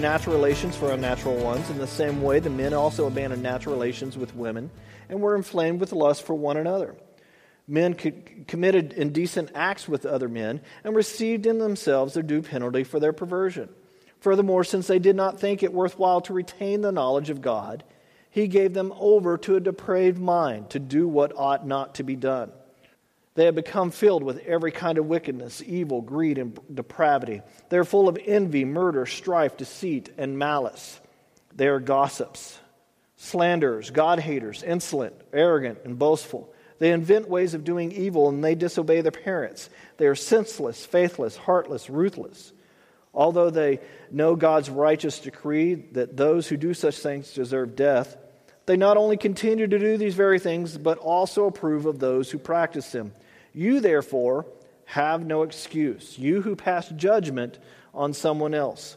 natural relations for unnatural ones. In the same way, the men also abandoned natural relations with women and were inflamed with lust for one another. Men committed indecent acts with other men and received in themselves their due penalty for their perversion. Furthermore, since they did not think it worthwhile to retain the knowledge of God, he gave them over to a depraved mind to do what ought not to be done. They have become filled with every kind of wickedness, evil, greed, and depravity. They are full of envy, murder, strife, deceit, and malice. They are gossips, slanderers, God haters, insolent, arrogant, and boastful. They invent ways of doing evil and they disobey their parents. They are senseless, faithless, heartless, ruthless. Although they know God's righteous decree that those who do such things deserve death, they not only continue to do these very things, but also approve of those who practice them. You, therefore, have no excuse, you who pass judgment on someone else.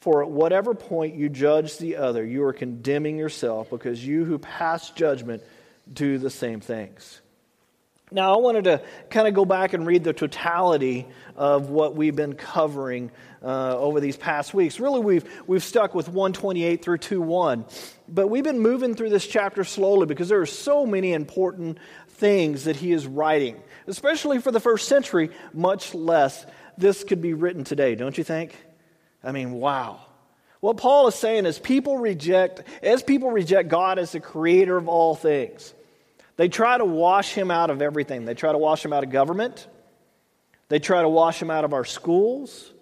For at whatever point you judge the other, you are condemning yourself, because you who pass judgment do the same things. Now, I wanted to kind of go back and read the totality of what we've been covering uh, over these past weeks. Really, we've, we've stuck with 128 through 2.1. But we've been moving through this chapter slowly because there are so many important things that he is writing, especially for the first century, much less this could be written today, don't you think? I mean, wow. What Paul is saying is people reject, as people reject God as the creator of all things, they try to wash him out of everything. They try to wash him out of government. They try to wash him out of our schools.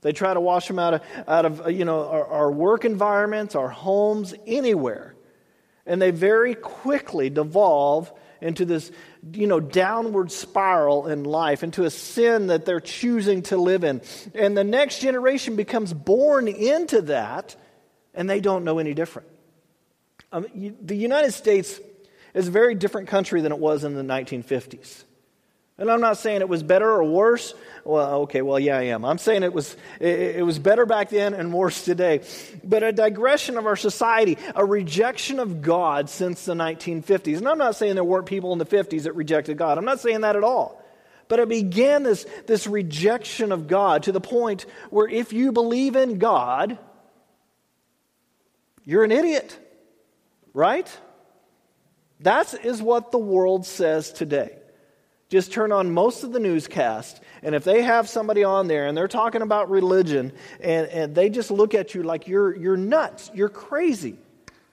They try to wash him out of, out of you know, our, our work environments, our homes, anywhere. And they very quickly devolve into this you know downward spiral in life into a sin that they're choosing to live in and the next generation becomes born into that and they don't know any different um, you, the united states is a very different country than it was in the 1950s. And I'm not saying it was better or worse. Well, okay, well, yeah, I am. I'm saying it was, it, it, was better back then and worse today. But a digression of our society, a rejection of God since the 1950s. And I'm not saying there weren't people in the 50s that rejected God. I'm not saying that at all. But it began this, this rejection of God to the point where if you believe in God, you're an idiot, right? That is what the world says today. Just turn on most of the newscast, and if they have somebody on there and they're talking about religion, and, and they just look at you like you're, you're nuts, you're crazy.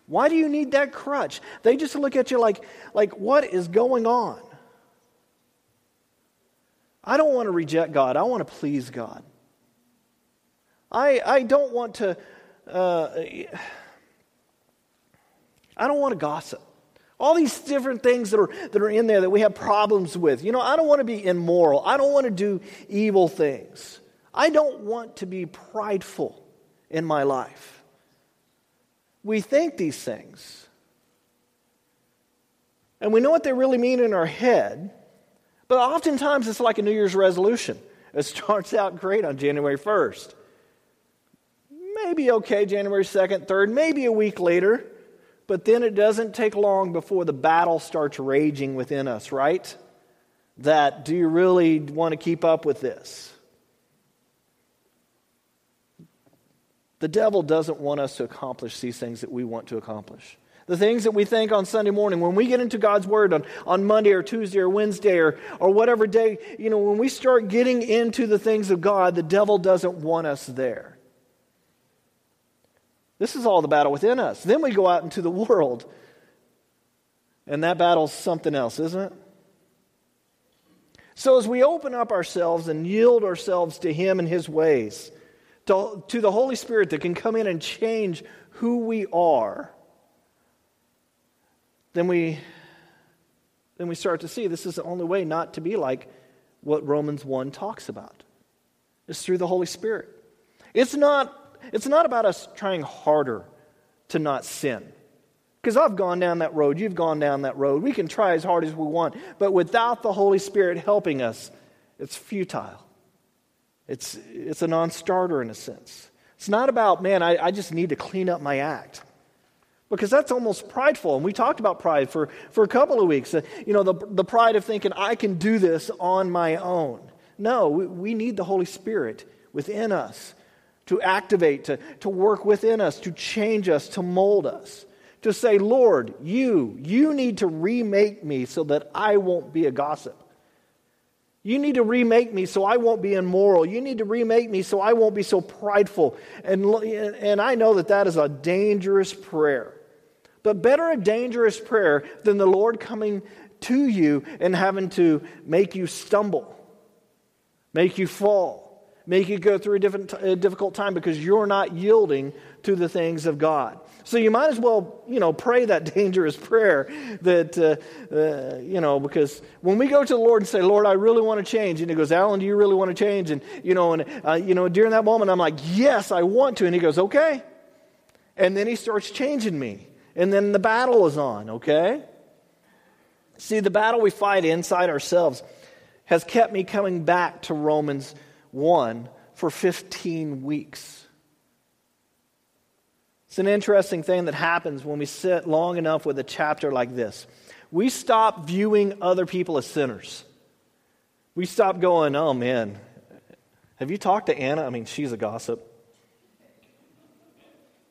Why do you need that crutch? They just look at you like, like, what is going on? I don't want to reject God. I want to please God. I, I don't want to, uh, I don't want to gossip. All these different things that are, that are in there that we have problems with. You know, I don't want to be immoral. I don't want to do evil things. I don't want to be prideful in my life. We think these things. And we know what they really mean in our head, but oftentimes it's like a New Year's resolution. It starts out great on January 1st. Maybe okay January 2nd, 3rd, maybe a week later. But then it doesn't take long before the battle starts raging within us, right? That do you really want to keep up with this? The devil doesn't want us to accomplish these things that we want to accomplish. The things that we think on Sunday morning, when we get into God's Word on, on Monday or Tuesday or Wednesday or, or whatever day, you know, when we start getting into the things of God, the devil doesn't want us there. This is all the battle within us. Then we go out into the world, and that battle's something else, isn't it? So, as we open up ourselves and yield ourselves to Him and His ways, to, to the Holy Spirit that can come in and change who we are, then we, then we start to see this is the only way not to be like what Romans 1 talks about. It's through the Holy Spirit. It's not it's not about us trying harder to not sin. Because I've gone down that road, you've gone down that road. We can try as hard as we want, but without the Holy Spirit helping us, it's futile. It's, it's a non starter in a sense. It's not about, man, I, I just need to clean up my act. Because that's almost prideful. And we talked about pride for, for a couple of weeks. Uh, you know, the, the pride of thinking, I can do this on my own. No, we, we need the Holy Spirit within us to activate, to, to work within us, to change us, to mold us. To say, Lord, you, you need to remake me so that I won't be a gossip. You need to remake me so I won't be immoral. You need to remake me so I won't be so prideful. And, and I know that that is a dangerous prayer. But better a dangerous prayer than the Lord coming to you and having to make you stumble, make you fall, make you go through a, different, a difficult time because you're not yielding to the things of God. So you might as well, you know, pray that dangerous prayer that, uh, uh, you know, because when we go to the Lord and say, Lord, I really want to change, and He goes, Alan, do you really want to change? And, you know, and, uh, you know, during that moment, I'm like, yes, I want to. And He goes, okay. And then He starts changing me. And then the battle is on, okay? See, the battle we fight inside ourselves has kept me coming back to Romans 1 for 15 weeks. It's an interesting thing that happens when we sit long enough with a chapter like this. We stop viewing other people as sinners. We stop going, oh man, have you talked to Anna? I mean, she's a gossip.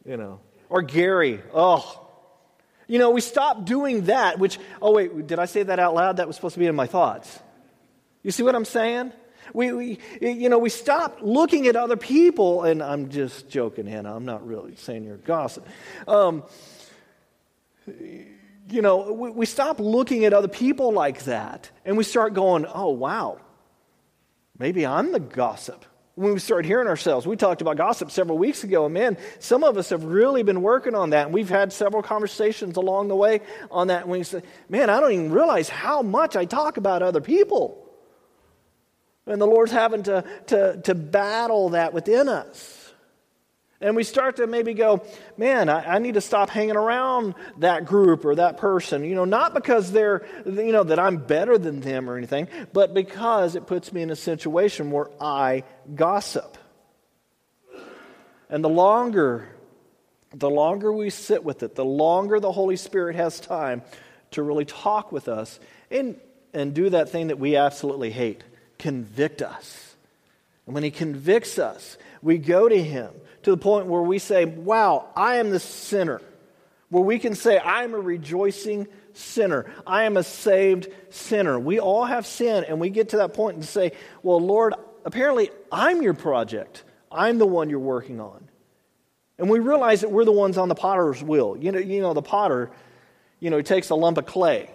You know. Or Gary, oh, you know, we stop doing that, which, oh, wait, did I say that out loud? That was supposed to be in my thoughts. You see what I'm saying? We, we, you know, we stop looking at other people, and I'm just joking, Hannah. I'm not really saying you're gossip. Um, you know, we, we stop looking at other people like that, and we start going, oh, wow, maybe I'm the gossip when we start hearing ourselves. We talked about gossip several weeks ago, and man, some of us have really been working on that. And we've had several conversations along the way on that. And we say, man, I don't even realize how much I talk about other people. And the Lord's having to, to, to battle that within us. And we start to maybe go, man, I, I, need to stop hanging around that group or that person. You know, not because they're, you know, that I'm better than them or anything, but because it puts me in a situation where I gossip. And the longer, the longer we sit with it, the longer the Holy Spirit has time to really talk with us and, and do that thing that we absolutely hate convict us. And when He convicts us, we go to Him to the point where we say, Wow, I am the sinner. Where we can say, I am a rejoicing sinner. I am a saved sinner. We all have sin, and we get to that point and say, Well, Lord, apparently I'm your project. I'm the one you're working on. And we realize that we're the ones on the potter's wheel. You know, you know the potter, you know, he takes a lump of clay,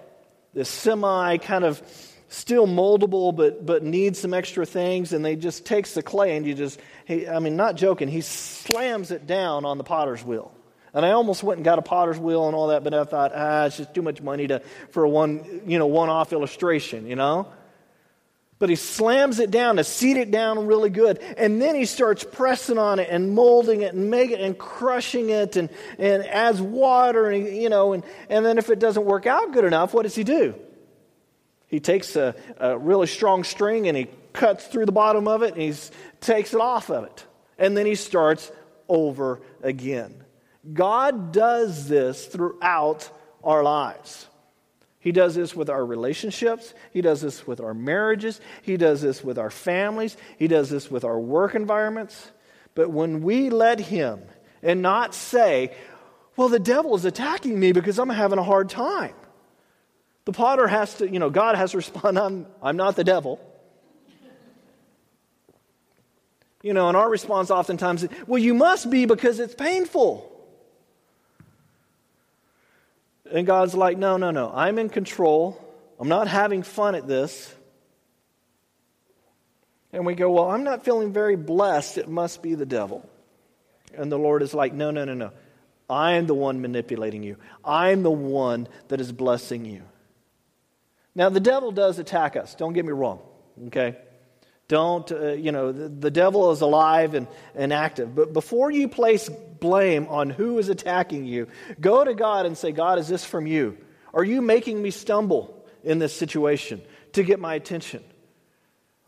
this semi kind of still moldable but but needs some extra things and they just takes the clay and you just he, i mean not joking he slams it down on the potter's wheel. And i almost went and got a potter's wheel and all that but i thought ah it's just too much money to for a one you know one off illustration you know? But he slams it down to seat it down really good and then he starts pressing on it and molding it and making it and crushing it and, and adds water and you know and, and then if it doesn't work out good enough what does he do he takes a, a really strong string and he cuts through the bottom of it and he takes it off of it. And then he starts over again. God does this throughout our lives. He does this with our relationships. He does this with our marriages. He does this with our families. He does this with our work environments. But when we let Him and not say, well, the devil is attacking me because I'm having a hard time. The potter has to, you know, God has to respond, I'm, I'm not the devil. You know, and our response oftentimes is, well, you must be because it's painful. And God's like, no, no, no. I'm in control. I'm not having fun at this. And we go, well, I'm not feeling very blessed. It must be the devil. And the Lord is like, no, no, no, no. I'm the one manipulating you. I'm the one that is blessing you. Now, the devil does attack us, don't get me wrong, okay? Don't, uh, you know, the, the, devil is alive and, and active. But before you place blame on who is attacking you, go to God and say, God, is this from you? Are you making me stumble in this situation to get my attention?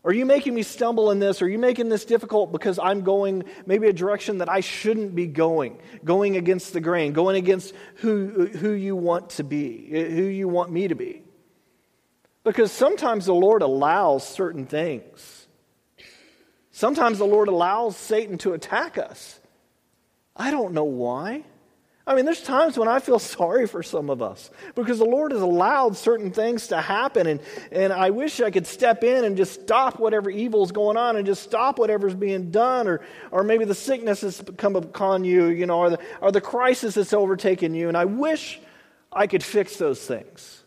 Are you making me stumble in this? Are you making this difficult because I'm going maybe a direction that I shouldn't be going, going against the grain, going against who, who you want to be, who you want me to be? Because sometimes the Lord allows certain things Sometimes the Lord allows Satan to attack us. I don't know why. I mean, there's times when I feel sorry for some of us because the Lord has allowed certain things to happen, and, and I wish I could step in and just stop whatever evil is going on and just stop whatever's being done, or, or maybe the sickness has come upon you, you know, or the, or the crisis that's overtaken you, and I wish I could fix those things.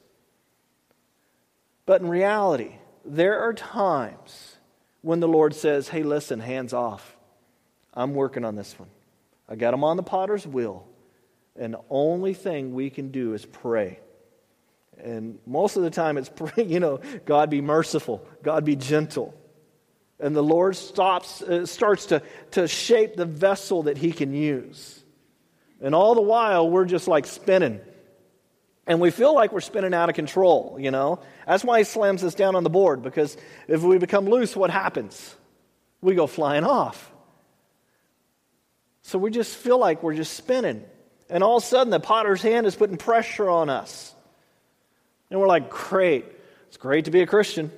But in reality, there are times when the Lord says, hey, listen, hands off. I'm working on this one. I got them on the potter's wheel. And the only thing we can do is pray. And most of the time it's pray, you know, God be merciful, God be gentle. And the Lord stops, uh, starts to, to shape the vessel that He can use. And all the while, we're just like spinning. And we feel like we're spinning out of control, you know? That's why He slams us down on the board, because if we become loose, what happens? We go flying off. So we just feel like we're just spinning. And all of a sudden, the potter's hand is putting pressure on us. And we're like, great. It's great to be a Christian.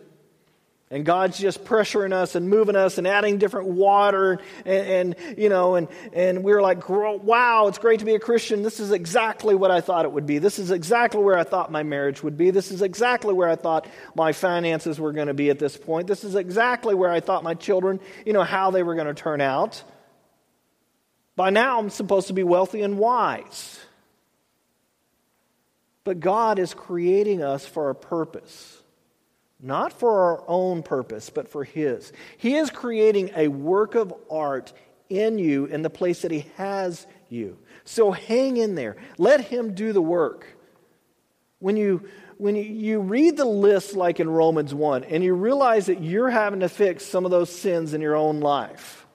And God's just pressuring us and moving us and adding different water. And, and, you know, and, and we're like, wow, it's great to be a Christian. This is exactly what I thought it would be. This is exactly where I thought my marriage would be. This is exactly where I thought my finances were going to be at this point. This is exactly where I thought my children, you know, how they were going to turn out. By now, I'm supposed to be wealthy and wise. But God is creating us for a purpose. Not for our own purpose, but for His. He is creating a work of art in you in the place that He has you. So hang in there. Let Him do the work. When you, when you, read the list like in Romans 1 and you realize that you're having to fix some of those sins in your own life,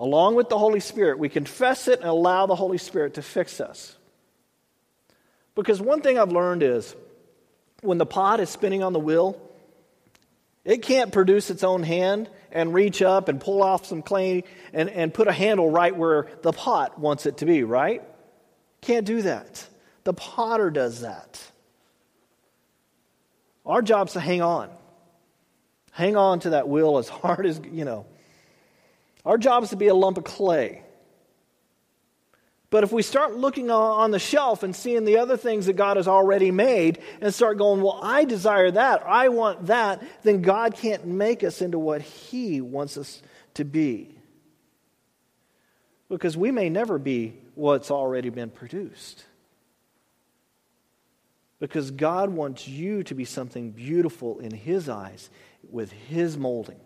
along with the Holy Spirit, we confess it and allow the Holy Spirit to fix us. Because one thing I've learned is when the pot is spinning on the wheel, it can't produce its own hand and reach up and pull off some clay and, and put a handle right where the pot wants it to be, right? Can't do that. The potter does that. Our job's to hang on. Hang on to that wheel as hard as, you know, our job is to be a lump of clay. But if we start looking on the shelf and seeing the other things that God has already made and start going, well, I desire that, I want that, then God can't make us into what He wants us to be. Because we may never be what's already been produced. Because God wants you to be something beautiful in His eyes with His molding.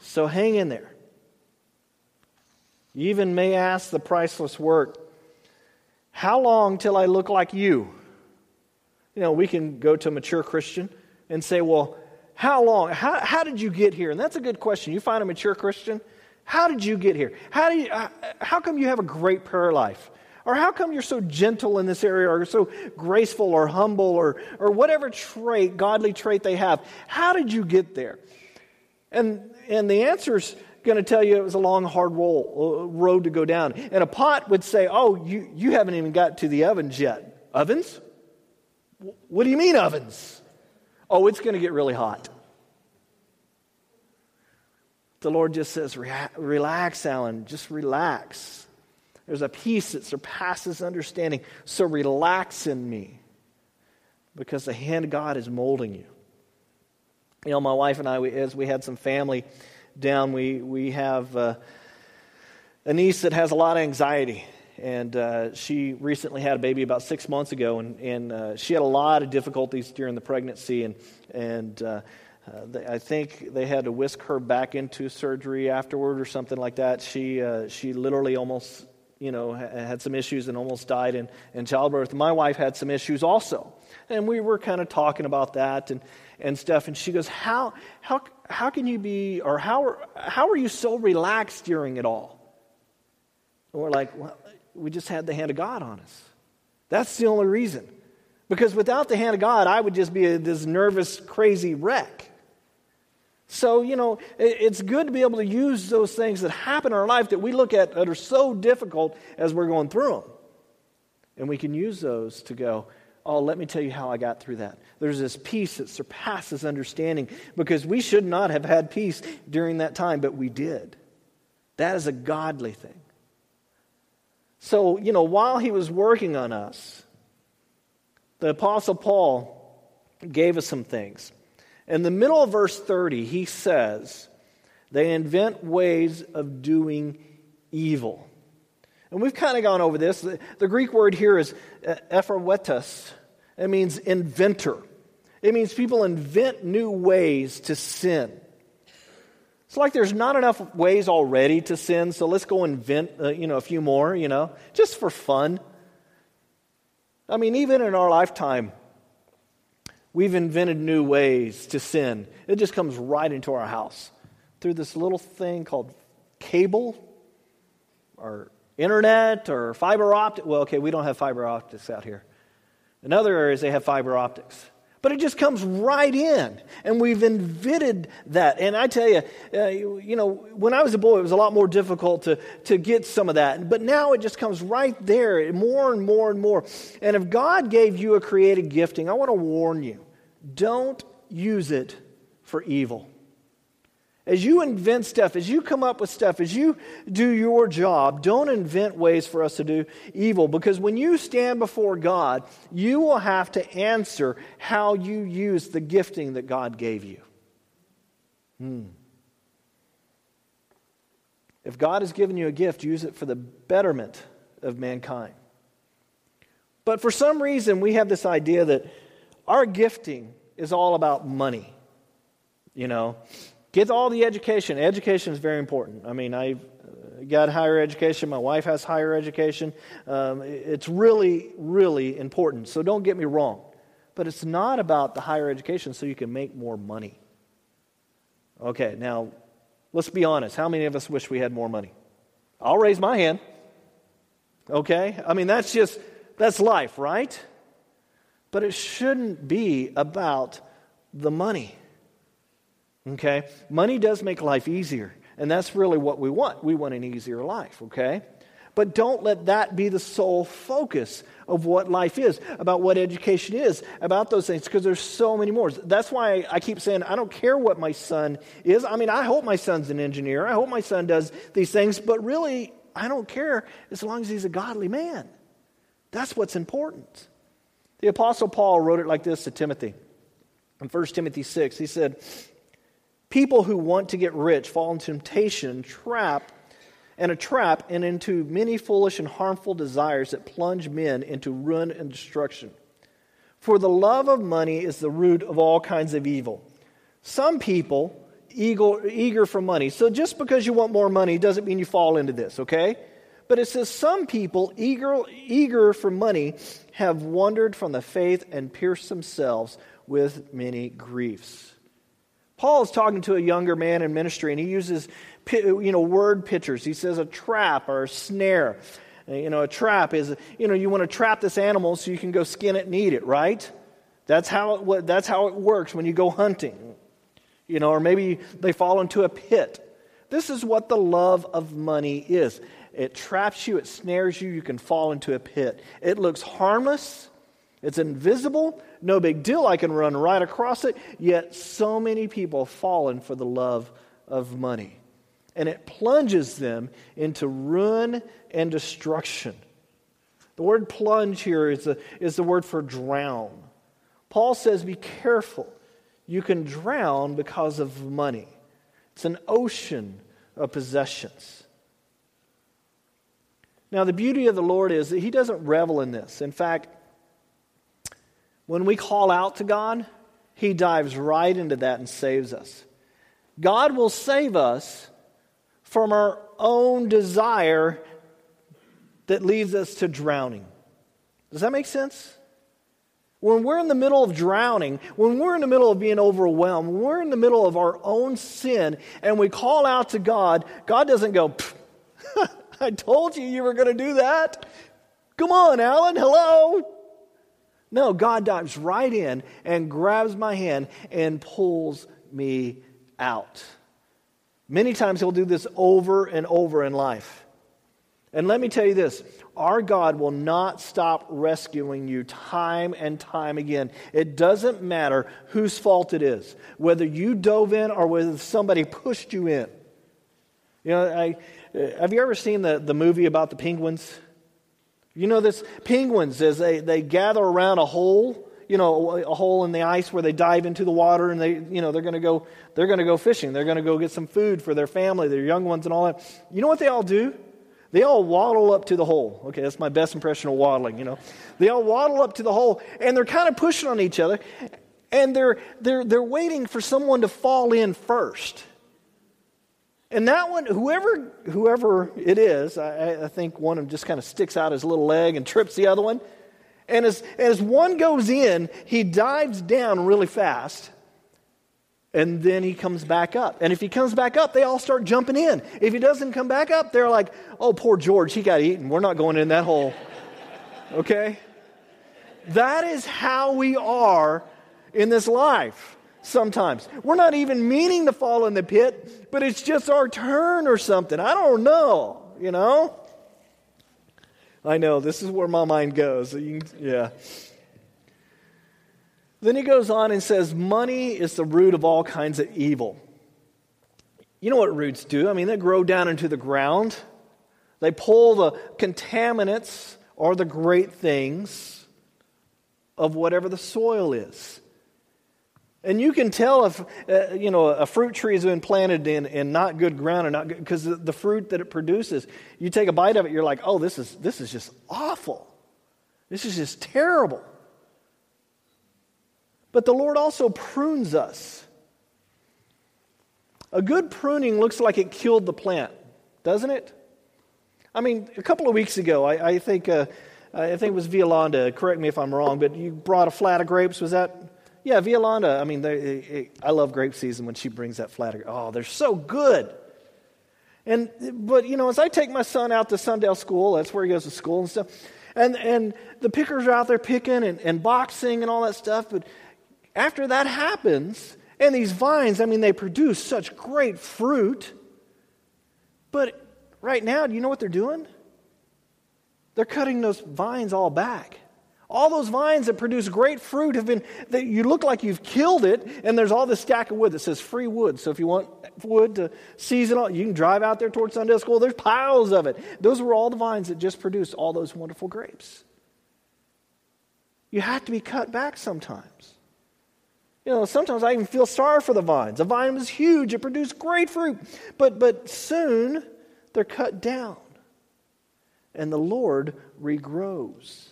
So hang in there. You even may ask the priceless work, How long till I look like you? You know, we can go to a mature Christian and say, Well, how long? How, how did you get here? And that's a good question. You find a mature Christian, how did you get here? How, do you, uh, how come you have a great prayer life? Or how come you're so gentle in this area, or so graceful, or humble, or, or whatever trait, godly trait they have? How did you get there? And, and the answer's going to tell you it was a long, hard roll, uh, road to go down. And a pot would say, Oh, you, you haven't even got to the ovens yet. Ovens? What do you mean, ovens? Oh, it's going to get really hot. The Lord just says, Relax, Alan, just relax. There's a peace that surpasses understanding. So relax in me because the hand of God is molding you. You know, my wife and I, as we had some family down, we, we have uh, a niece that has a lot of anxiety. And uh, she recently had a baby about six months ago, and, and uh, she had a lot of difficulties during the pregnancy. And, and uh, uh, they, I think they had to whisk her back into surgery afterward or something like that. She, uh, she literally almost you know, had some issues and almost died in, in childbirth. My wife had some issues also. And we were kind of talking about that and, and stuff. And she goes, How, how, how can you be, or how, how are you so relaxed during it all? And we're like, Well, we just had the hand of God on us. That's the only reason. Because without the hand of God, I would just be a, this nervous, crazy wreck. So, you know, it's good to be able to use those things that happen in our life that we look at that are so difficult as we're going through them. And we can use those to go, Oh, let me tell you how I got through that. There's this peace that surpasses understanding because we should not have had peace during that time, but we did. That is a godly thing. So, you know, while he was working on us, the Apostle Paul gave us some things. In the middle of verse 30, he says, They invent ways of doing evil. And we've kind of gone over this. The, Greek word here is uh. It means inventor. It means people invent new ways to sin. It's like there's not enough ways already to sin, so let's go invent, uh, you know, a few more, you know, just for fun. I mean, even in our lifetime, we've invented new ways to sin. It just comes right into our house through this little thing called cable or internet or fiber optic. Well, okay, we don't have fiber optics out here. In other areas, they have fiber optics. But it just comes right in. And we've invented that. And I tell you, uh, you know, when I was a boy, it was a lot more difficult to, to get some of that. But now it just comes right there, more and more and more. And if God gave you a creative gifting, I want to warn you don't use it for evil. As you invent stuff, as you come up with stuff, as you do your job, don't invent ways for us to do evil because when you stand before God, you will have to answer how you use the gifting that God gave you. Hmm. If God has given you a gift, use it for the betterment of mankind. But for some reason, we have this idea that our gifting is all about money. You know, Get all the education. Education is very important. I mean, I've uh, got higher education. My wife has higher education. Um, it's really, really important. So don't get me wrong. But it's not about the higher education so you can make more money. Okay, now let's be honest. How many of us wish we had more money? I'll raise my hand. Okay? I mean, that's just, that's life, right? But it shouldn't be about the money. Okay? Money does make life easier, and that's really what we want. We want an easier life, okay? But don't let that be the sole focus of what life is, about what education is, about those things, because there's so many more. That's why I keep saying, I don't care what my son is. I mean, I hope my son's an engineer. I hope my son does these things, but really, I don't care as long as he's a godly man. That's what's important. The Apostle Paul wrote it like this to Timothy. In 1 Timothy 6, he said, People who want to get rich fall into temptation, trap, and a trap, and into many foolish and harmful desires that plunge men into ruin and destruction. For the love of money is the root of all kinds of evil. Some people eager, for money. So just because you want more money doesn't mean you fall into this, okay? But it says some people eager, eager for money have wandered from the faith and pierced themselves with many griefs. Paul is talking to a younger man in ministry, and he uses you know word pictures. He says a trap or a snare. You know, a trap is you know you want to trap this animal so you can go skin it and eat it, right? That's how it, that's how it works when you go hunting. You know, or maybe they fall into a pit. This is what the love of money is. It traps you, it snares you, you can fall into a pit. It looks harmless, it's invisible, no big deal. I can run right across it. Yet so many people have fallen for the love of money. And it plunges them into ruin and destruction. The word plunge here is, a, is the word for drown. Paul says, Be careful. You can drown because of money, it's an ocean of possessions. Now, the beauty of the Lord is that He doesn't revel in this. In fact, when we call out to God, He dives right into that and saves us. God will save us from our own desire that leads us to drowning. Does that make sense? When we're in the middle of drowning, when we're in the middle of being overwhelmed, when we're in the middle of our own sin and we call out to God, God doesn't go, I told you you were going to do that. Come on, Alan, hello. No, God dives right in and grabs my hand and pulls me out. Many times He'll do this over and over in life. And let me tell you this our God will not stop rescuing you time and time again. It doesn't matter whose fault it is, whether you dove in or whether somebody pushed you in. You know, I, have you ever seen the, the movie about the penguins? You know this? Penguins, as they, they gather around a hole, you know, a hole in the ice where they dive into the water and they, you know, they're going to go, they're going to go fishing. They're going to go get some food for their family, their young ones and all that. You know what they all do? They all waddle up to the hole. Okay, that's my best impression of waddling, you know. They all waddle up to the hole and they're kind of pushing on each other and they're, they're, they're waiting for someone to fall in first. And that one, whoever, whoever it is, I, I think one of them just kind of sticks out his little leg and trips the other one. And as, as one goes in, he dives down really fast and then he comes back up. And if he comes back up, they all start jumping in. If he doesn't come back up, they're like, oh, poor George, he got eaten. We're not going in that hole. Okay? That is how we are in this life sometimes. We're not even meaning to fall in the pit, but it's just our turn or something. I don't know, you know? I know, this is where my mind goes. yeah. Then he goes on and says, Money is the root of all kinds of evil. You know what roots do? I mean, they grow down into the ground, they pull the contaminants or the great things of whatever the soil is. And you can tell if uh, you know a fruit tree has been planted in, in not good ground or not because the, the fruit that it produces. You take a bite of it, you're like, oh, this is this is just awful. This is just terrible. But the Lord also prunes us. A good pruning looks like it killed the plant, doesn't it? I mean, a couple of weeks ago, I, I think uh, I think it was Violanda. Correct me if I'm wrong, but you brought a flat of grapes. Was that? Yeah, Violanda. I mean, they, I love grape season when she brings that flat. Oh, they're so good. And but you know, as I take my son out to Sundale School, that's where he goes to school and stuff. And and the pickers are out there picking and, and boxing and all that stuff. But after that happens, and these vines, I mean, they produce such great fruit. But right now, do you know what they're doing? They're cutting those vines all back. All those vines that produce great fruit have been, that you look like you've killed it, and there's all this stack of wood that says free wood. So if you want wood to season all, you can drive out there towards Sundale School, there's piles of it. Those were all the vines that just produced all those wonderful grapes. You have to be cut back sometimes. You know, sometimes I even feel sorry for the vines. The vine was huge, it produced great fruit, but, but soon they're cut down, and the Lord regrows.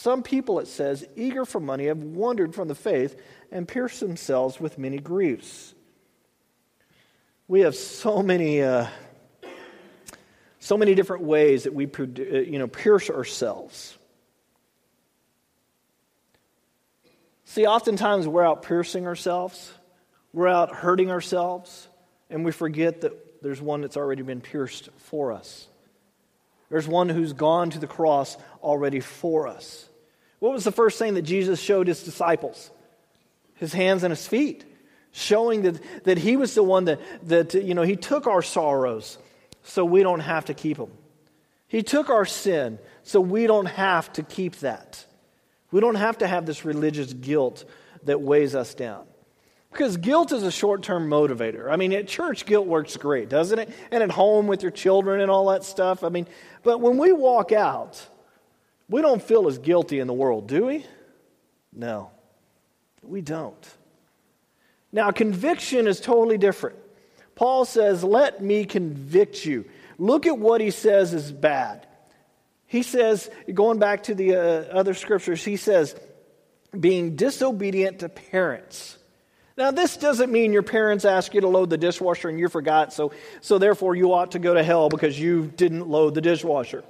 Some people, it says, eager for money, have wandered from the faith and pierced themselves with many griefs. We have so many, uh, so many different ways that we, you know, pierce ourselves. See, oftentimes we're out piercing ourselves, we're out hurting ourselves, and we forget that there's one that's already been pierced for us. There's one who's gone to the cross already for us. What was the first thing that Jesus showed his disciples? His hands and his feet, showing that, that he was the one that, that, you know, he took our sorrows so we don't have to keep them. He took our sin so we don't have to keep that. We don't have to have this religious guilt that weighs us down. Because guilt is a short term motivator. I mean, at church, guilt works great, doesn't it? And at home with your children and all that stuff. I mean, but when we walk out, we don't feel as guilty in the world, do we? No, we don't. Now, conviction is totally different. Paul says, Let me convict you. Look at what he says is bad. He says, going back to the uh, other scriptures, he says, being disobedient to parents. Now, this doesn't mean your parents ask you to load the dishwasher and you forgot, so, so therefore you ought to go to hell because you didn't load the dishwasher.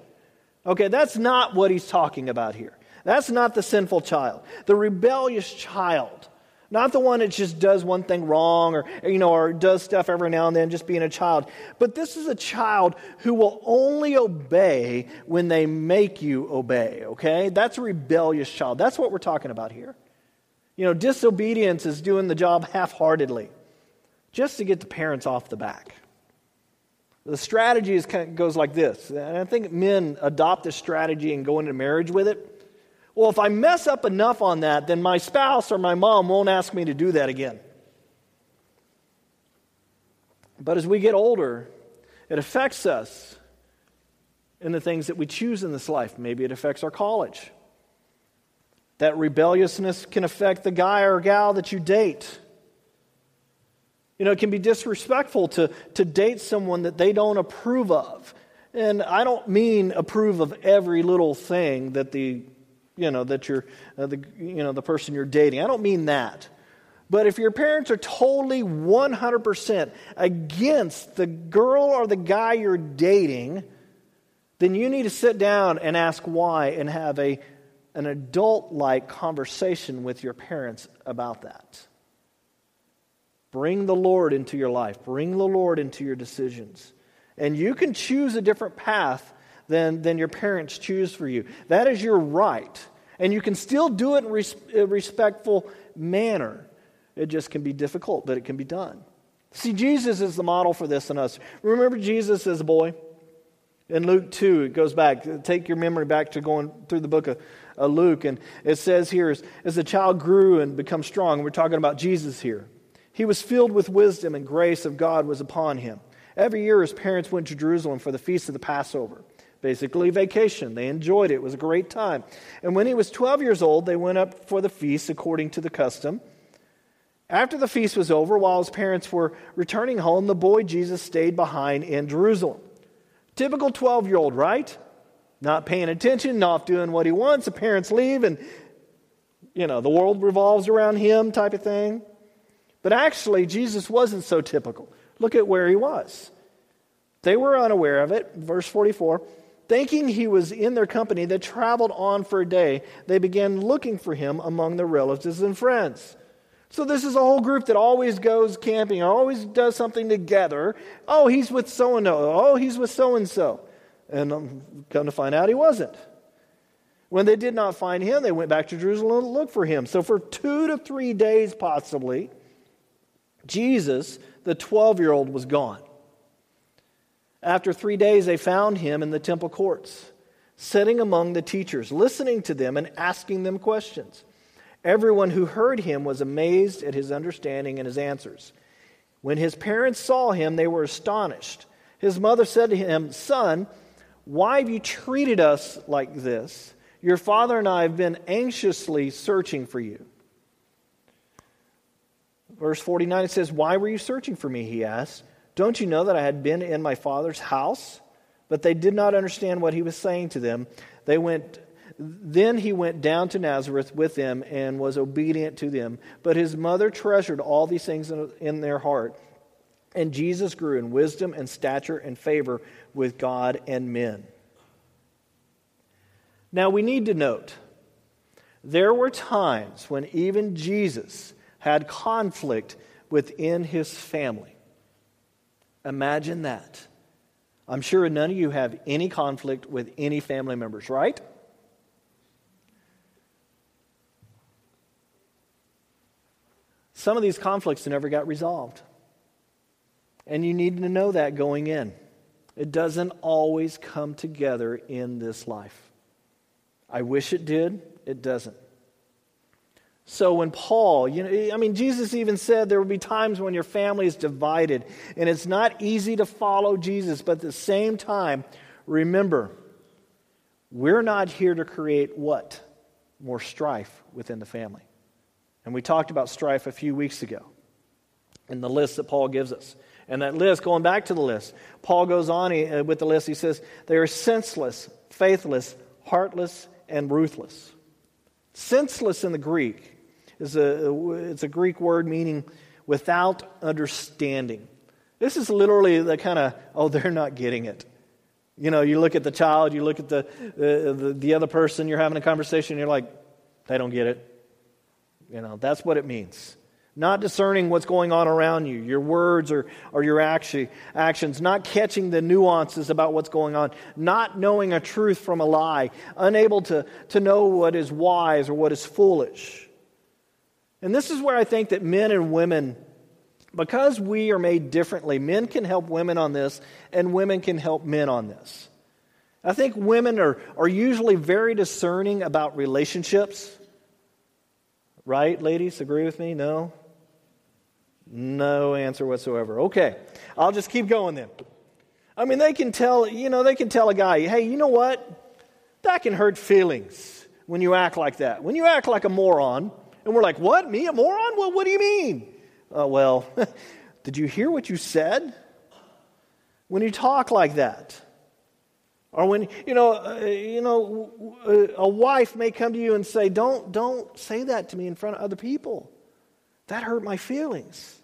Okay, that's not what he's talking about here. That's not the sinful child. The rebellious child not the one that just does one thing wrong or, you know, or does stuff every now and then just being a child. But this is a child who will only obey when they make you obey, okay? That's a rebellious child. That's what we're talking about here. You know, disobedience is doing the job half heartedly just to get the parents off the back. The strategy is kind of goes like this. And I think men adopt this strategy and go into marriage with it. Well, if I mess up enough on that, then my spouse or my mom won't ask me to do that again. But as we get older, it affects us in the things that we choose in this life. Maybe it affects our college. That rebelliousness can affect the guy or gal that you date. You know, it can be disrespectful to, to date someone that they don't approve of. And I don't mean approve of every little thing that the, you know, that you're, uh, the, you know, the person you're dating. I don't mean that. But if your parents are totally 100% against the girl or the guy you're dating, then you need to sit down and ask why and have a, an adult like conversation with your parents about that. Bring the Lord into your life, bring the Lord into your decisions. And you can choose a different path than, than your parents choose for you. That is your right. And you can still do it in a respectful manner. It just can be difficult, but it can be done. See, Jesus is the model for this in us. Remember Jesus as a boy? In Luke 2, it goes back. Take your memory back to going through the book of uh, Luke. And it says here, as, as the child grew and became strong, we're talking about Jesus here. He was filled with wisdom, and grace of God was upon him. Every year, his parents went to Jerusalem for the feast of the Passover. Basically, vacation. They enjoyed it. It was a great time. And when he was 12 years old, they went up for the feast according to the custom. After the feast was over, while his parents were returning home, the boy Jesus stayed behind in Jerusalem. Typical 12 year old, right? Not paying attention, not doing what he wants. The parents leave, and, you know, the world revolves around him type of thing. But actually, Jesus wasn't so typical. Look at where he was. They were unaware of it. Verse 44 Thinking he was in their company, they traveled on for a day. They began looking for him among their relatives and friends. So this is a whole group that always goes camping, always does something together. Oh, he's with so and so. Oh, he's with so and so. And um, come to find out, he wasn't. When they did not find him, they went back to Jerusalem to look for him. So for two to three days, possibly, Jesus, the 12 year old, was gone. After three days, they found him in the temple courts, sitting among the teachers, listening to them and asking them questions. Everyone who heard him was amazed at his understanding and his answers. When his parents saw him, they were astonished. His mother said to him, Son, why have you treated us like this? Your father and I have been anxiously searching for you. Verse 49 it says, Why were you searching for me? He asked. Don't you know that I had been in my father's house? But they did not understand what he was saying to them. They went then he went down to Nazareth with them and was obedient to them. But his mother treasured all these things in, their heart. And Jesus grew in wisdom and stature and favor with God and men. Now we need to note there were times when even Jesus had conflict within his family. Imagine that. I'm sure none of you have any conflict with any family members, right? Some of these conflicts never got resolved. And you need to know that going in. It doesn't always come together in this life. I wish it did, it doesn't. So when Paul, you know, I mean, Jesus even said there will be times when your family is divided and it's not easy to follow Jesus, but at the same time, remember, we're not here to create what? More strife within the family. And we talked about strife a few weeks ago in the list that Paul gives us. And that list, going back to the list, Paul goes on uh, with the list. He says, They are senseless, faithless, heartless, and ruthless. Senseless in the Greek is a, it's a Greek word meaning without understanding. This is literally the kind of, oh, they're not getting it. You know, you look at the child, you look at the, the, the, the other person, you're having a conversation, you're like, they don't get it. You know, that's what it means. Not discerning what's going on around you, your words or, or your action, actions, not catching the nuances about what's going on, not knowing a truth from a lie, unable to, to know what is wise or what is foolish. And this is where I think that men and women because we are made differently, men can help women on this, and women can help men on this. I think women are, are usually very discerning about relationships. Right, ladies? Agree with me? No? No answer whatsoever. Okay, I'll just keep going then. I mean, they can tell, you know, they can tell a guy, hey, you know what? That can hurt feelings when you act like that. When you act like a moron, and we're like, what? Me, a moron? Well, what do you mean? Uh, well, did you hear what you said? When you talk like that, or when you know, uh, you know, a wife may come to you and say, "Don't, don't say that to me in front of other people. That hurt my feelings."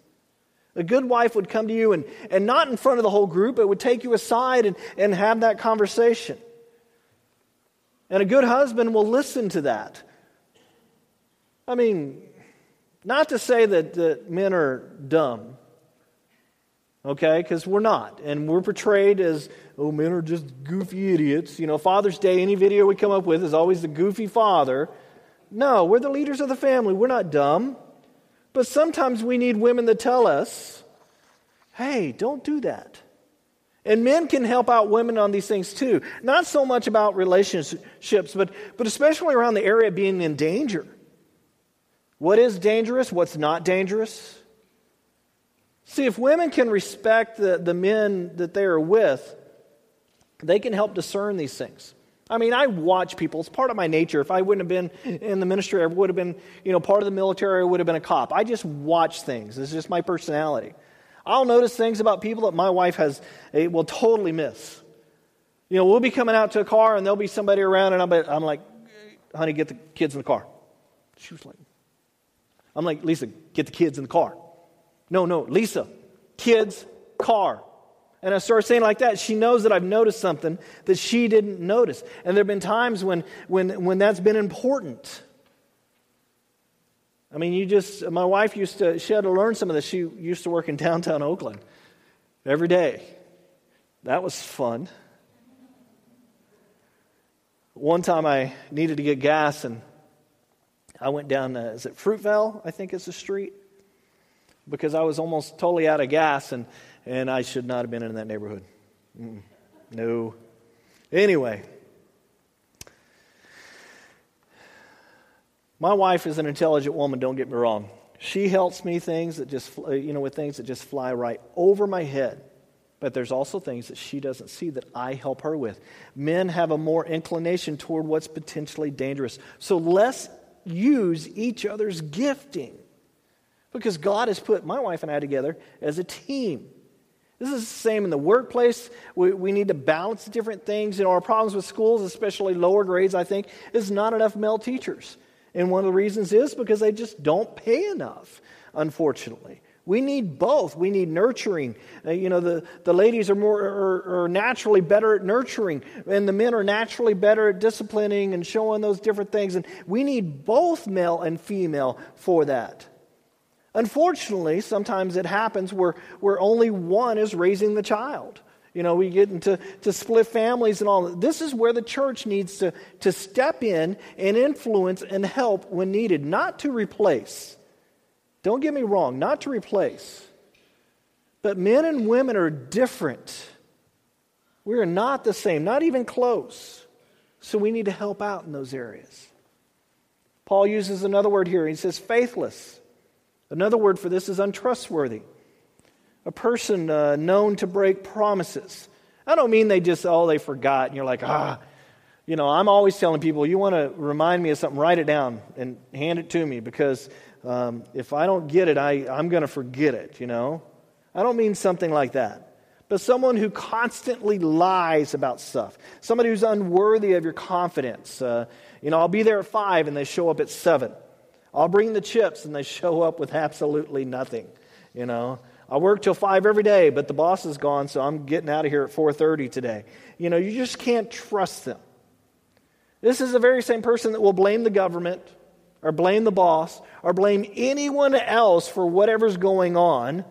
A good wife would come to you and, and not in front of the whole group, but would take you aside and, and have that conversation. And a good husband will listen to that. I mean, not to say that, that men are dumb, okay, because we're not. And we're portrayed as, oh, men are just goofy idiots. You know, Father's Day, any video we come up with is always the goofy father. No, we're the leaders of the family. We're not dumb. But sometimes we need women to tell us, hey, don't do that. And men can help out women on these things too. Not so much about relationships, but, but especially around the area of being in danger. What is dangerous? What's not dangerous? See, if women can respect the, the men that they are with, they can help discern these things. I mean, I watch people. It's part of my nature. If I wouldn't have been in the ministry, I would have been, you know, part of the military, I would have been a cop. I just watch things. It's just my personality. I'll notice things about people that my wife has, eh, will totally miss. You know, we'll be coming out to a car and there'll be somebody around, and I'm, I'm like, honey, get the kids in the car. She was like, I'm like, Lisa, get the kids in the car. No, no, Lisa, kids, car. And I start saying like that, she knows that I've noticed something that she didn't notice. And there have been times when, when, when that's been important. I mean, you just, my wife used to, she had to learn some of this. She used to work in downtown Oakland every day. That was fun. One time I needed to get gas and I went down, uh, is it Fruitvale? I think it's the street. Because I was almost totally out of gas and, and I should not have been in that neighborhood. Mm-mm. No. Anyway, my wife is an intelligent woman, don't get me wrong. She helps me things that just, you know, with things that just fly right over my head. But there's also things that she doesn't see that I help her with. Men have a more inclination toward what's potentially dangerous. So let's use each other's gifting. Because God has put my wife and I together as a team. This is the same in the workplace. We, we need to balance different things. You know, our problems with schools, especially lower grades, I think, is not enough male teachers. And one of the reasons is because they just don't pay enough, unfortunately. We need both. We need nurturing. Uh, you know, the, the ladies are more are, are, naturally better at nurturing, and the men are naturally better at disciplining and showing those different things. And we need both male and female for that. Unfortunately, sometimes it happens where, where only one is raising the child. You know, we get into to split families and all. This is where the church needs to, to step in and influence and help when needed, not to replace. Don't get me wrong, not to replace. But men and women are different. We are not the same, not even close. So we need to help out in those areas. Paul uses another word here. He says faithless. Another word for this is untrustworthy. A person uh, known to break promises. I don't mean they just, oh, they forgot. And you're like, ah. You know, I'm always telling people, you want to remind me of something, write it down and hand it to me because um, if I don't get it, I, I'm going to forget it, you know? I don't mean something like that. But someone who constantly lies about stuff. Somebody who's unworthy of your confidence. Uh, you know, I'll be there at five and they show up at seven. I'll bring the chips and they show up with absolutely nothing. You know, I work till five every day, but the boss is gone, so I'm getting out of here at 4:30 today. You know, you just can't trust them. This is the very same person that will blame the government, or blame the boss or blame anyone else for whatever's going on.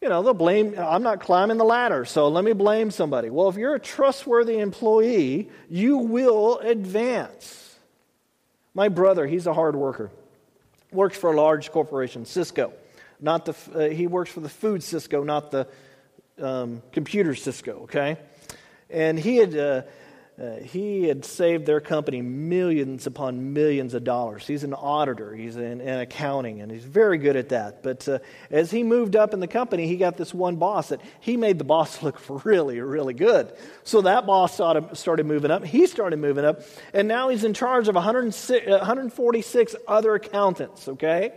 You know, they'll blame, I'm not climbing the ladder, so let me blame somebody. Well, if you're a trustworthy employee, you will advance. My brother, he's a hard worker, works for a large corporation, Sysco. not the, uh, he works for the food Sysco, not the um, computer Cisco, okay? And he had, uh, uh, he had saved their company millions upon millions of dollars. He's an auditor, he's in, in accounting, and he's very good at that. But uh, as he moved up in the company, he got this one boss that he made the boss look really, really good. So that boss started, moving up. He started moving up, and now he's in charge of 146 other accountants, okay,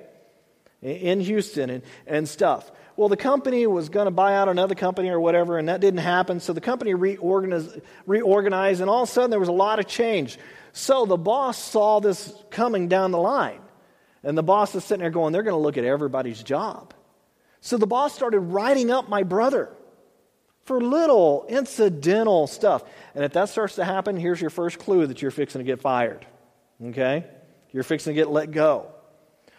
in Houston and, and stuff well, the company was going to buy out another company or whatever, and that didn't happen. So the company reorganized, reorganized, and all of a sudden there was a lot of change. So the boss saw this coming down the line. And the boss is sitting there going, they're going to look at everybody's job. So the boss started writing up my brother for little incidental stuff. And if that starts to happen, here's your first clue that you're fixing to get fired. Okay? You're fixing to get let go.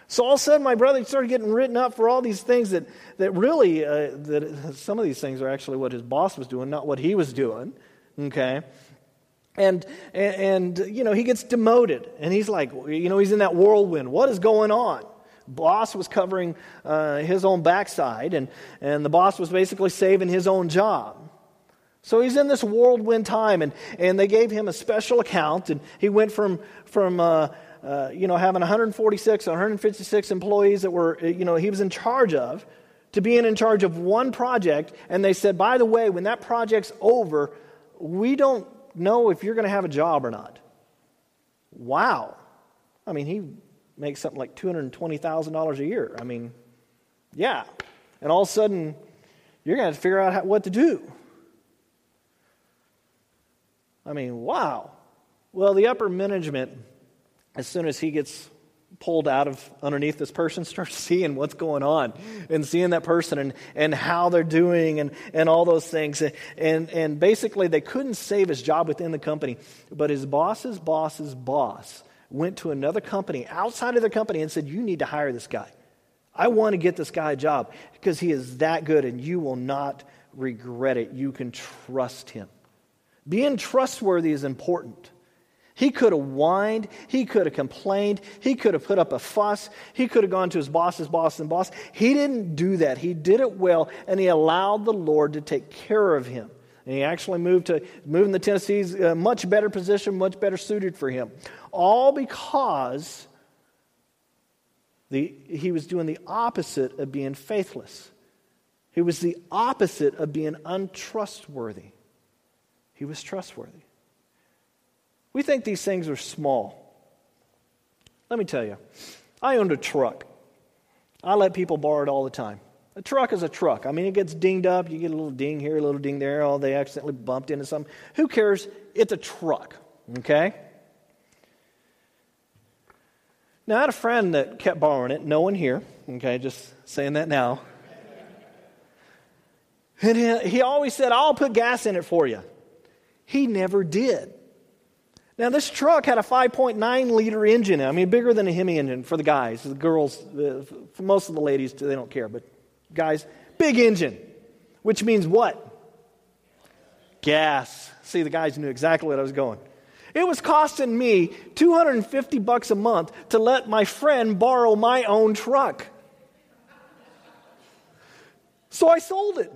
So all of a sudden, my brother started getting written up for all these things that, that really, uh, that some of these things are actually what his boss was doing, not what he was doing. Okay? And, and, and, you know, he gets demoted. And he's like, you know, he's in that whirlwind. What is going on? Boss was covering uh, his own backside, and, and the boss was basically saving his own job. So he's in this whirlwind time, and, and they gave him a special account, and he went from, from uh, uh, you know, having 146, 156 employees that were, uh, you know, he was in charge of, to being in charge of one project. And they said, by the way, when that project's over, we don't know if you're going to have a job or not. Wow. I mean, he makes something like $220,000 a year. I mean, yeah. And all of a sudden, you're going to to figure out how, what to do. I mean, wow. Well, the upper management as soon as he gets pulled out of underneath this person starts seeing what's going on and seeing that person and, and how they're doing and, and all those things. And, and basically they couldn't save his job within the company but his boss's boss's boss went to another company outside of their company and said you need to hire this guy. I want to get this guy a job because he is that good and you will not regret it. You can trust him. Being trustworthy is important he could have whined. He could have complained. He could have put up a fuss. He could have gone to his boss's boss and boss. He didn't do that. He did it well, and he allowed the Lord to take care of him. And he actually moved to moving to Tennessee's a much better position, much better suited for him. All because the, he was doing the opposite of being faithless. He was the opposite of being untrustworthy. He was trustworthy. We think these things are small. Let me tell you, I owned a truck. I let people borrow it all the time. A truck is a truck. I mean, it gets dinged up. You get a little ding here, a little ding there. Oh, they accidentally bumped into something. Who cares? It's a truck, okay? Now, I had a friend that kept borrowing it. No one here, okay? Just saying that now. And he, he always said, I'll put gas in it for you. He never did. Now, this truck had a 5.9 liter engine. I mean, bigger than a Hemi engine for the guys. The girls, for most of the ladies, they don't care. But guys, big engine. Which means what? Gas. See, the guys knew exactly what I was going. It was costing me 250 bucks a month to let my friend borrow my own truck. So I sold it.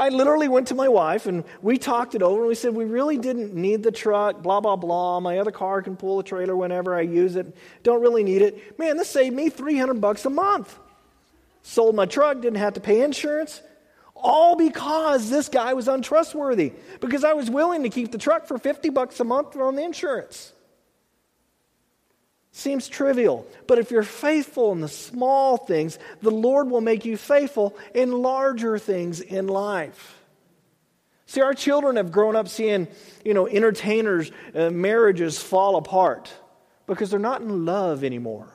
I literally went to my wife and we talked it over and we said, we really didn't need the truck, blah, blah, blah. My other car can pull the trailer whenever I use it. Don't really need it. Man, this saved me 300 bucks a month. Sold my truck, didn't have to pay insurance. All because this guy was untrustworthy. Because I was willing to keep the truck for 50 bucks a month on the insurance. Seems trivial, but if you're faithful in the small things, the Lord will make you faithful in larger things in life. See, our children have grown up seeing, you know, entertainers' uh, marriages fall apart because they're not in love anymore.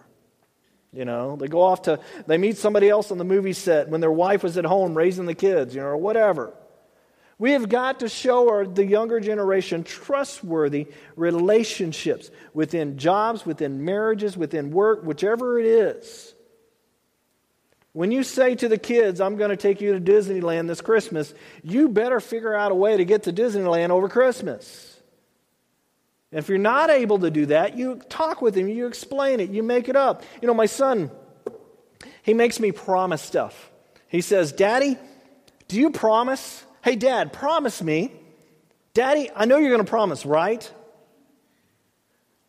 You know, they go off to, they meet somebody else on the movie set when their wife was at home raising the kids, you know, or whatever. We have got to show our, the younger generation trustworthy relationships within jobs, within marriages, within work, whichever it is. When you say to the kids, I'm going to take you to Disneyland this Christmas, you better figure out a way to get to Disneyland over Christmas. And if you're not able to do that, you talk with him, you explain it, you make it up. You know, my son He makes me promise stuff. He says, Daddy, do you promise? Hey, Dad, promise me. Daddy, I know you're going to promise, right?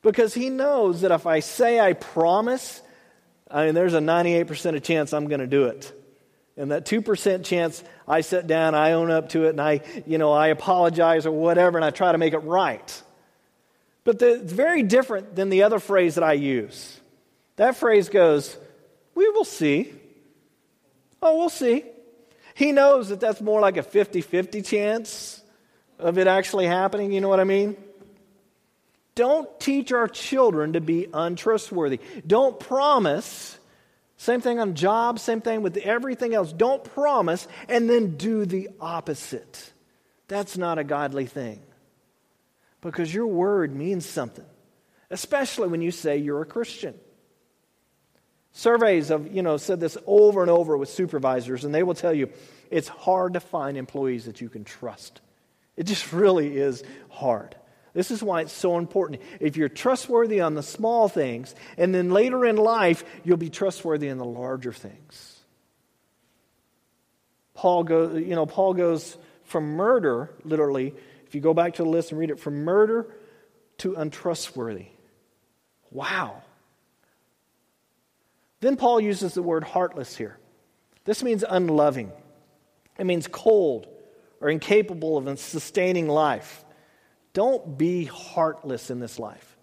Because he knows that if I say I promise, I mean, there's a 98% of chance I'm going to do it. And that 2% chance I sit down, I own up to it, and I, you know, I apologize or whatever, and I try to make it right. But the, it's very different than the other phrase that I use. That phrase goes, We will see. Oh, we'll see. He knows that that's more like a 50 50 chance of it actually happening. You know what I mean? Don't teach our children to be untrustworthy. Don't promise. Same thing on jobs, same thing with everything else. Don't promise and then do the opposite. That's not a godly thing. Because your word means something, especially when you say you're a Christian. Surveys have, you know, said this over and over with supervisors, and they will tell you it's hard to find employees that you can trust. It just really is hard. This is why it's so important. If you're trustworthy on the small things, and then later in life, you'll be trustworthy in the larger things. Paul goes, you know, Paul goes from murder, literally, if you go back to the list and read it, from murder to untrustworthy. Wow. Then Paul uses the word heartless here. This means unloving. It means cold or incapable of sustaining life. Don't be heartless in this life.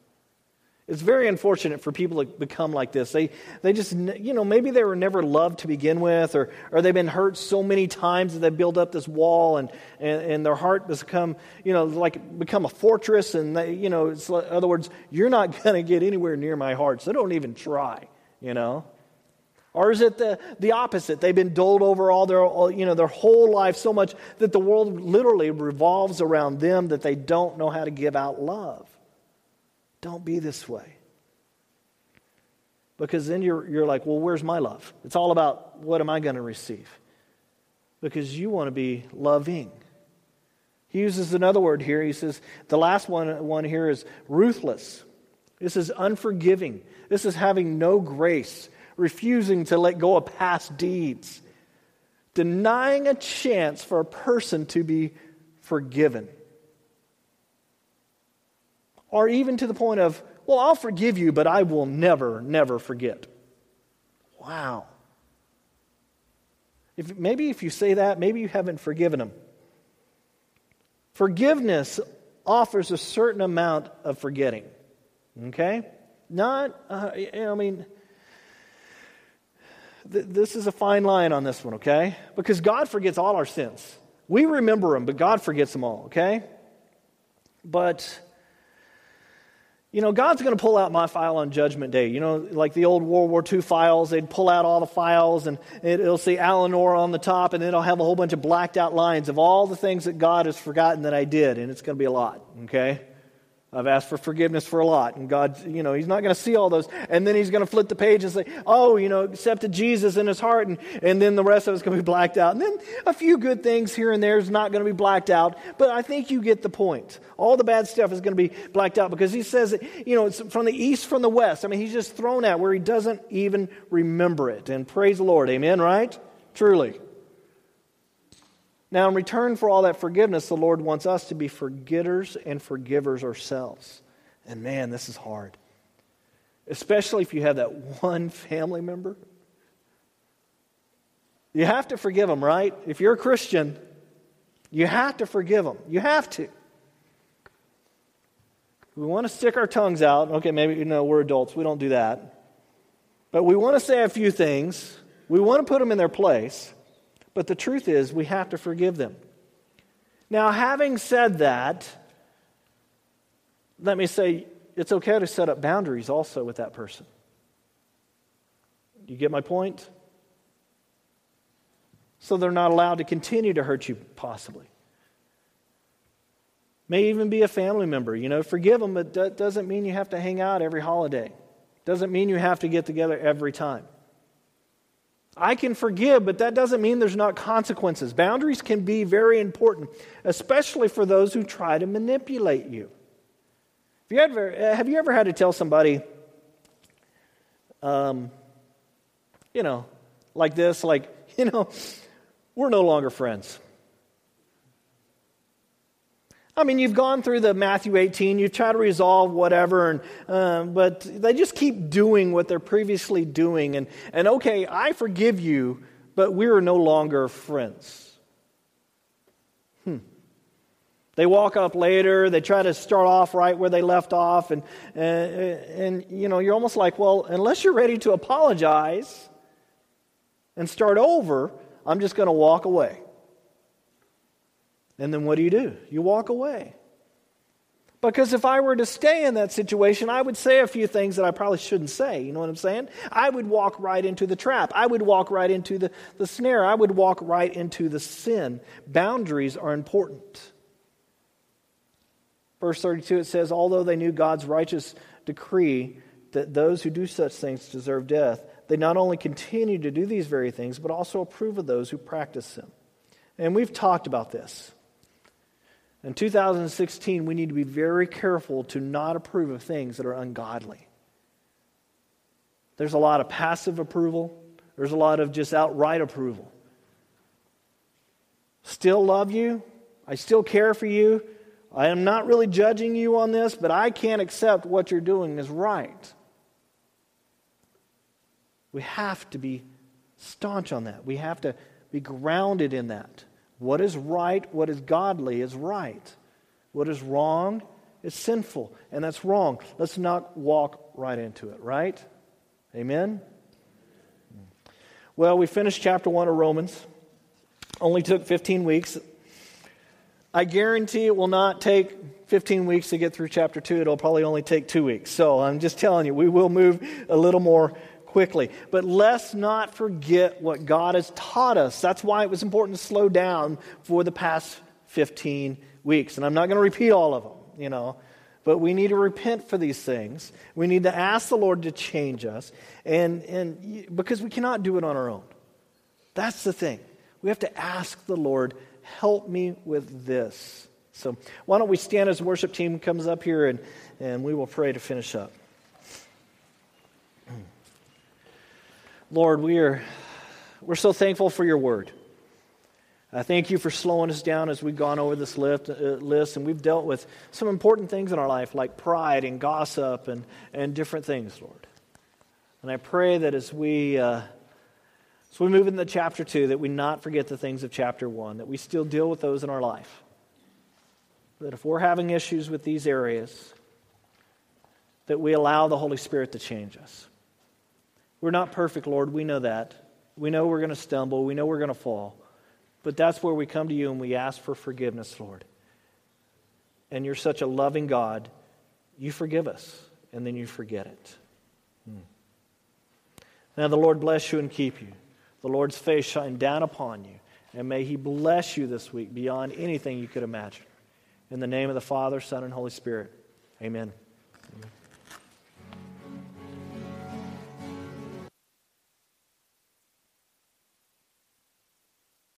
It's very unfortunate for people to become like this. They, they just, you know, maybe they were never loved to begin with, or, or they've been hurt so many times that they build up this wall and, and, and their heart has become, you know, like become a fortress. And, they, you know, in other words, you're not going to get anywhere near my heart, so don't even try, you know. Or is it the, the opposite? They've been doled over all their, all, you know, their whole life so much that the world literally revolves around them that they don't know how to give out love. Don't be this way. Because then you're, you're like, well, where's my love? It's all about what am I going to receive? Because you want to be loving. He uses another word here. He says, the last one, one here is ruthless. This is unforgiving. This is having no grace refusing to let go of past deeds, denying a chance for a person to be forgiven. Or even to the point of, well, I'll forgive you, but I will never, never forget. Wow. If, maybe if you say that, maybe you haven't forgiven them. Forgiveness offers a certain amount of forgetting. Okay? Not, uh, I mean, th- this is a fine line on this one, okay? Because God forgets all our sins. We remember them, but God forgets them all, okay? But, you know, God's going to pull out my file on Judgment Day. You know, like the old World War II files, they'd pull out all the files and it'll say Eleanor on the top, and then it'll have a whole bunch of blacked out lines of all the things that God has forgotten that I did, and it's going to be a lot, okay? I've asked for forgiveness for a lot. And God, you know, He's not going to see all those. And then He's going to flip the page and say, oh, you know, accepted Jesus in His heart. And, and then the rest of it's going to be blacked out. And then a few good things here and there is not going to be blacked out. But I think you get the point. All the bad stuff is going to be blacked out because He says, that, you know, it's from the east, from the west. I mean, He's just thrown out where He doesn't even remember it. And praise the Lord. Amen, right? Truly. Now, in return for all that forgiveness, the Lord wants us to be forgetters and forgivers ourselves. And man, this is hard. Especially if you have that one family member. You have to forgive them, right? If you're a Christian, you have to forgive them. You have to. We want to stick our tongues out. Okay, maybe you know we're adults. We don't do that. But we want to say a few things. We want to put them in their place. But the truth is, we have to forgive them. Now, having said that, let me say it's okay to set up boundaries also with that person. You get my point? So they're not allowed to continue to hurt you, possibly. May even be a family member. You know, forgive them, but that doesn't mean you have to hang out every holiday. Doesn't mean you have to get together every time. I can forgive, but that doesn't mean there's not consequences. Boundaries can be very important, especially for those who try to manipulate you. Have you ever, have you ever had to tell somebody, um, you know, like this, like, you know, we're no longer friends. I mean, you've gone through the Matthew 18, you try to resolve whatever, and, uh, but they just keep doing what they're previously doing. And, and okay, I forgive you, but we are no longer friends. Hmm. They walk up later, they try to start off right where they left off, and, and, and you know, you're almost like, well, unless you're ready to apologize and start over, I'm just going to walk away. And then what do you do? You walk away. Because if I were to stay in that situation, I would say a few things that I probably shouldn't say. You know what I'm saying? I would walk right into the trap. I would walk right into the, the snare. I would walk right into the sin. Boundaries are important. Verse 32, it says, Although they knew God's righteous decree that those who do such things deserve death, they not only continue to do these very things, but also approve of those who practice them. And we've talked about this. In 2016, we need to be very careful to not approve of things that are ungodly. There's a lot of passive approval, there's a lot of just outright approval. Still love you, I still care for you. I am not really judging you on this, but I can't accept what you're doing is right. We have to be staunch on that. We have to be grounded in that. What is right, what is godly is right. What is wrong is sinful, and that's wrong. Let's not walk right into it, right? Amen? Well, we finished chapter 1 of Romans. Only took 15 weeks. I guarantee it will not take 15 weeks to get through chapter 2. It'll probably only take two weeks. So I'm just telling you, we will move a little more quickly. But let's not forget what God has taught us. That's why it was important to slow down for the past 15 weeks. And I'm not going to repeat all of them, you know. But we need to repent for these things. We need to ask the Lord to change us. And, and because we cannot do it on our own. That's the thing. We have to ask the Lord, help me with this. So why don't we stand as the worship team comes up here and, and we will pray to finish up. Lord, we are we're so thankful for your word. I thank you for slowing us down as we've gone over this list, uh, list and we've dealt with some important things in our life like pride and gossip and, and different things, Lord. And I pray that as we, uh, as we move into chapter 2, that we not forget the things of chapter 1, that we still deal with those in our life. That if we're having issues with these areas, that we allow the Holy Spirit to change us. We're not perfect, Lord. We know that. We know we're going to stumble. We know we're going to fall. But that's where we come to you and we ask for forgiveness, Lord. And you're such a loving God. You forgive us, and then you forget it. Hmm. Now, the Lord bless you and keep you. The Lord's face shine down upon you, and may He bless you this week beyond anything you could imagine. In the name of the Father, Son, and Holy Spirit, amen. amen.